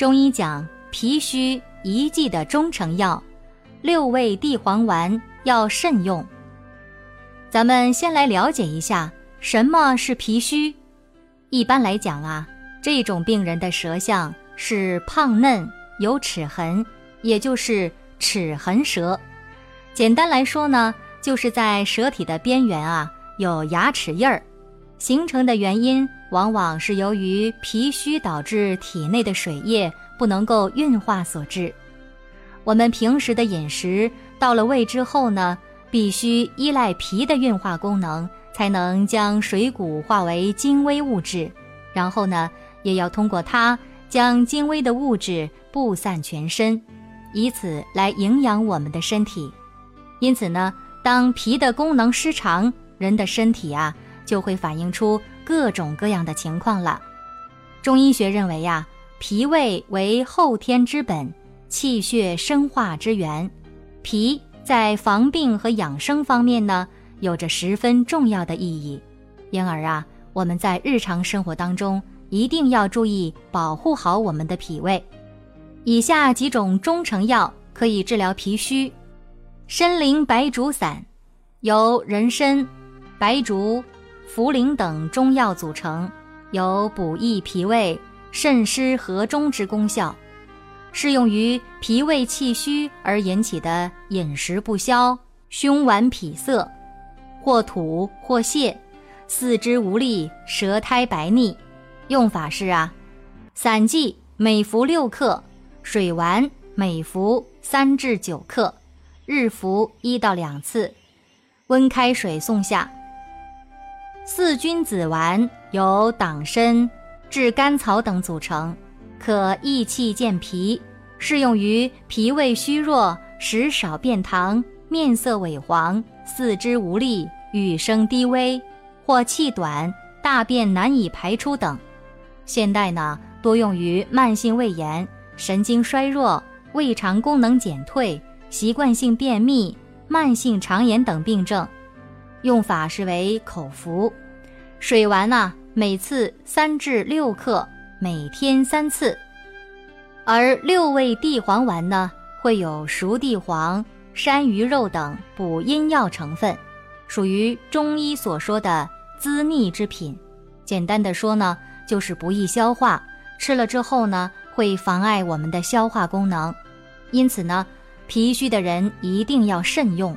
中医讲脾虚一剂的中成药，六味地黄丸要慎用。咱们先来了解一下什么是脾虚。一般来讲啊，这种病人的舌象是胖嫩有齿痕，也就是齿痕舌。简单来说呢，就是在舌体的边缘啊有牙齿印儿。形成的原因往往是由于脾虚导致体内的水液不能够运化所致。我们平时的饮食到了胃之后呢，必须依赖脾的运化功能，才能将水谷化为精微物质，然后呢，也要通过它将精微的物质布散全身，以此来营养我们的身体。因此呢，当脾的功能失常，人的身体啊。就会反映出各种各样的情况了。中医学认为呀，脾胃为后天之本，气血生化之源。脾在防病和养生方面呢，有着十分重要的意义。因而啊，我们在日常生活当中一定要注意保护好我们的脾胃。以下几种中成药可以治疗脾虚：参苓白术散，由人参、白术。茯苓等中药组成，有补益脾胃、渗湿和中之功效，适用于脾胃气虚而引起的饮食不消、胸脘痞涩、或吐或泻、四肢无力、舌苔白腻。用法是啊，散剂每服六克，水丸每服三至九克，日服一到两次，温开水送下。四君子丸由党参、炙甘草等组成，可益气健脾，适用于脾胃虚弱、食少便溏、面色萎黄、四肢无力、语声低微或气短、大便难以排出等。现代呢，多用于慢性胃炎、神经衰弱、胃肠功能减退、习惯性便秘、慢性肠炎等病症。用法是为口服，水丸呢，每次三至六克，每天三次。而六味地黄丸呢，会有熟地黄、山萸肉等补阴药成分，属于中医所说的滋腻之品。简单的说呢，就是不易消化，吃了之后呢，会妨碍我们的消化功能。因此呢，脾虚的人一定要慎用，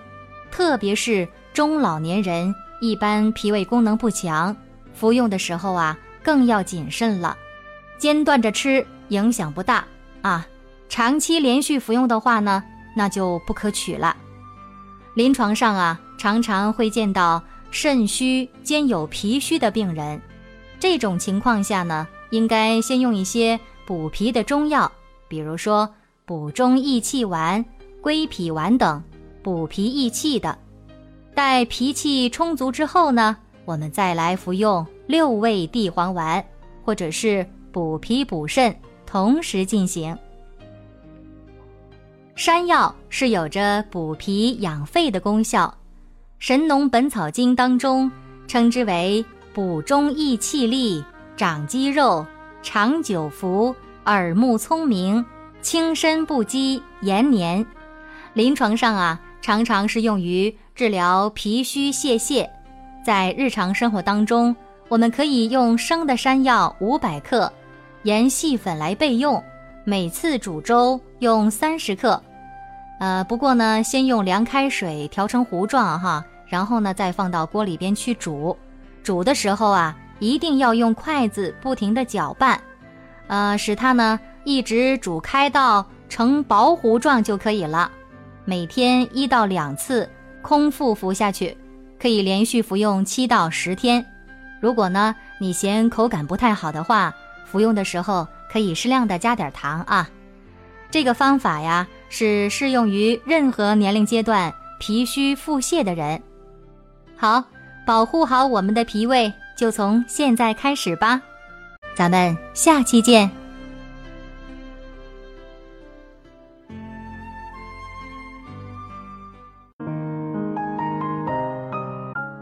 特别是。中老年人一般脾胃功能不强，服用的时候啊更要谨慎了。间断着吃影响不大啊，长期连续服用的话呢，那就不可取了。临床上啊，常常会见到肾虚兼有脾虚的病人，这种情况下呢，应该先用一些补脾的中药，比如说补中益气丸、归脾丸等，补脾益气的。待脾气充足之后呢，我们再来服用六味地黄丸，或者是补脾补肾，同时进行。山药是有着补脾养肺的功效，《神农本草经》当中称之为补中益气力、长肌肉、长久服、耳目聪明、轻身不饥、延年。临床上啊。常常是用于治疗脾虚泄泻，在日常生活当中，我们可以用生的山药五百克，研细粉来备用，每次煮粥用三十克。呃，不过呢，先用凉开水调成糊状哈，然后呢再放到锅里边去煮。煮的时候啊，一定要用筷子不停的搅拌，呃，使它呢一直煮开到成薄糊状就可以了。每天一到两次，空腹服下去，可以连续服用七到十天。如果呢你嫌口感不太好的话，服用的时候可以适量的加点糖啊。这个方法呀，是适用于任何年龄阶段脾虚腹泻的人。好，保护好我们的脾胃，就从现在开始吧。咱们下期见。